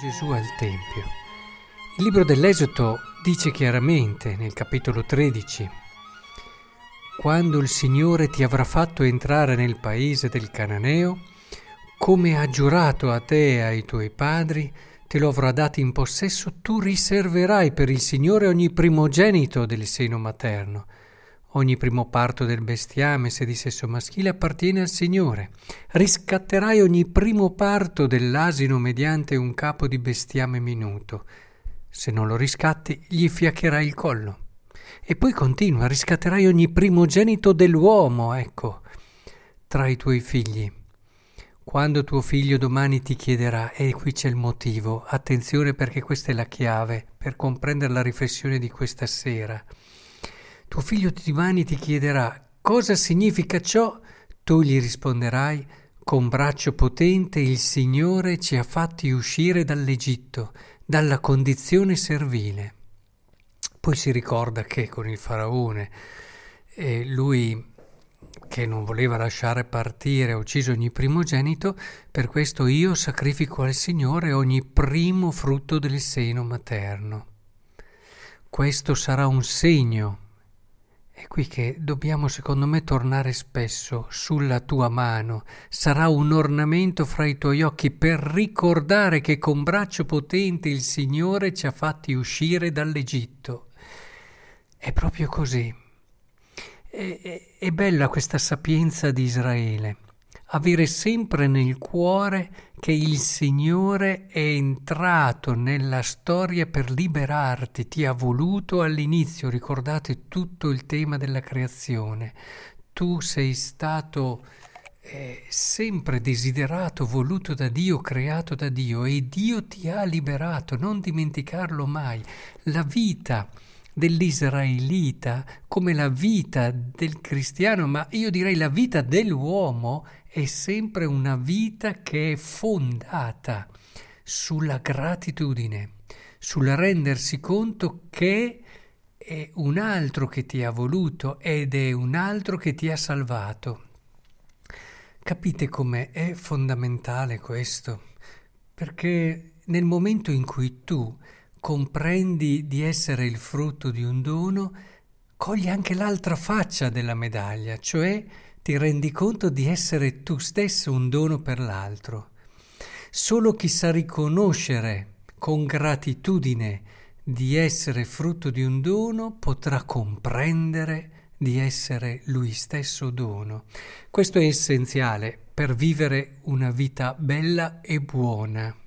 Gesù al Tempio. Il libro dell'Esodo dice chiaramente nel capitolo 13, quando il Signore ti avrà fatto entrare nel paese del Cananeo, come ha giurato a te e ai tuoi padri, te lo avrà dato in possesso, tu riserverai per il Signore ogni primogenito del seno materno. Ogni primo parto del bestiame, se di sesso maschile, appartiene al Signore. Riscatterai ogni primo parto dell'asino mediante un capo di bestiame minuto. Se non lo riscatti, gli fiaccherai il collo. E poi continua, riscatterai ogni primogenito dell'uomo, ecco, tra i tuoi figli quando tuo figlio domani ti chiederà, e qui c'è il motivo, attenzione perché questa è la chiave per comprendere la riflessione di questa sera. Tuo figlio domani ti chiederà cosa significa ciò, tu gli risponderai con braccio potente il Signore ci ha fatti uscire dall'Egitto, dalla condizione servile. Poi si ricorda che con il faraone eh, lui che non voleva lasciare partire, ha ucciso ogni primogenito, per questo io sacrifico al Signore ogni primo frutto del seno materno. Questo sarà un segno. È qui che dobbiamo, secondo me, tornare spesso sulla tua mano. Sarà un ornamento fra i tuoi occhi per ricordare che con braccio potente il Signore ci ha fatti uscire dall'Egitto. È proprio così. È, è, è bella questa sapienza di Israele, avere sempre nel cuore che il Signore è entrato nella storia per liberarti, ti ha voluto all'inizio, ricordate tutto il tema della creazione. Tu sei stato eh, sempre desiderato, voluto da Dio, creato da Dio e Dio ti ha liberato, non dimenticarlo mai. La vita dell'israelita come la vita del cristiano, ma io direi la vita dell'uomo è sempre una vita che è fondata sulla gratitudine, sul rendersi conto che è un altro che ti ha voluto ed è un altro che ti ha salvato. Capite com'è? È fondamentale questo, perché nel momento in cui tu comprendi di essere il frutto di un dono, cogli anche l'altra faccia della medaglia, cioè ti rendi conto di essere tu stesso un dono per l'altro. Solo chi sa riconoscere con gratitudine di essere frutto di un dono potrà comprendere di essere lui stesso dono. Questo è essenziale per vivere una vita bella e buona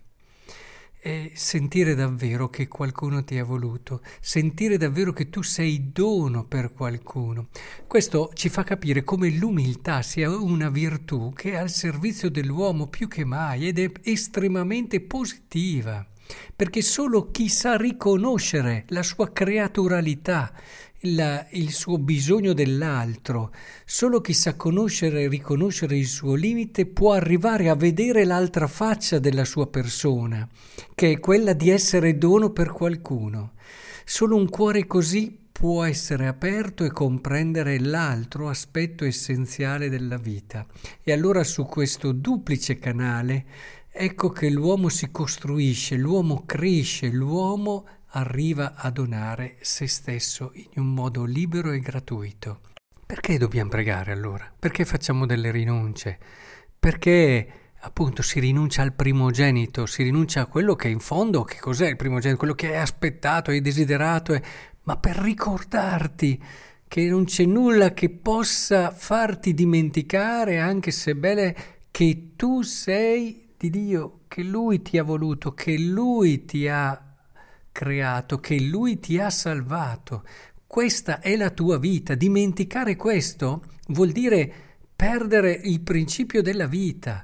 è sentire davvero che qualcuno ti ha voluto, sentire davvero che tu sei dono per qualcuno. Questo ci fa capire come l'umiltà sia una virtù che è al servizio dell'uomo più che mai ed è estremamente positiva, perché solo chi sa riconoscere la sua creaturalità, il, il suo bisogno dell'altro. Solo chi sa conoscere e riconoscere il suo limite può arrivare a vedere l'altra faccia della sua persona, che è quella di essere dono per qualcuno. Solo un cuore così può essere aperto e comprendere l'altro aspetto essenziale della vita. E allora su questo duplice canale ecco che l'uomo si costruisce, l'uomo cresce, l'uomo arriva a donare se stesso in un modo libero e gratuito. Perché dobbiamo pregare allora? Perché facciamo delle rinunce? Perché appunto si rinuncia al primogenito, si rinuncia a quello che in fondo, che cos'è il primogenito? Quello che hai aspettato, hai desiderato, è... ma per ricordarti che non c'è nulla che possa farti dimenticare, anche se bene, che tu sei di Dio, che Lui ti ha voluto, che Lui ti ha creato, che Lui ti ha salvato. Questa è la tua vita. Dimenticare questo vuol dire perdere il principio della vita,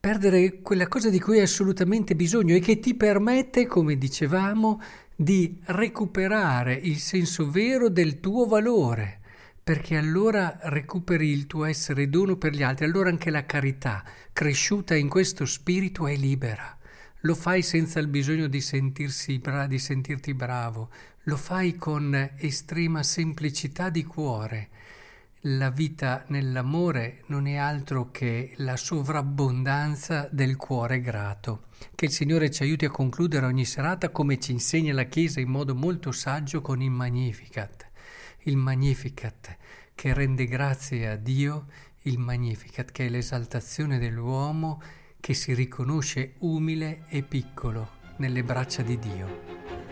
perdere quella cosa di cui hai assolutamente bisogno e che ti permette, come dicevamo, di recuperare il senso vero del tuo valore, perché allora recuperi il tuo essere dono per gli altri, allora anche la carità, cresciuta in questo spirito, è libera lo fai senza il bisogno di, bra- di sentirti bravo, lo fai con estrema semplicità di cuore. la vita nell'amore non è altro che la sovrabbondanza del cuore grato. Che il Signore ci aiuti a concludere ogni serata come ci insegna la Chiesa in modo molto saggio con il Magnificat. Il Magnificat che rende grazie a Dio, il Magnificat che è l'esaltazione dell'uomo che si riconosce umile e piccolo nelle braccia di Dio.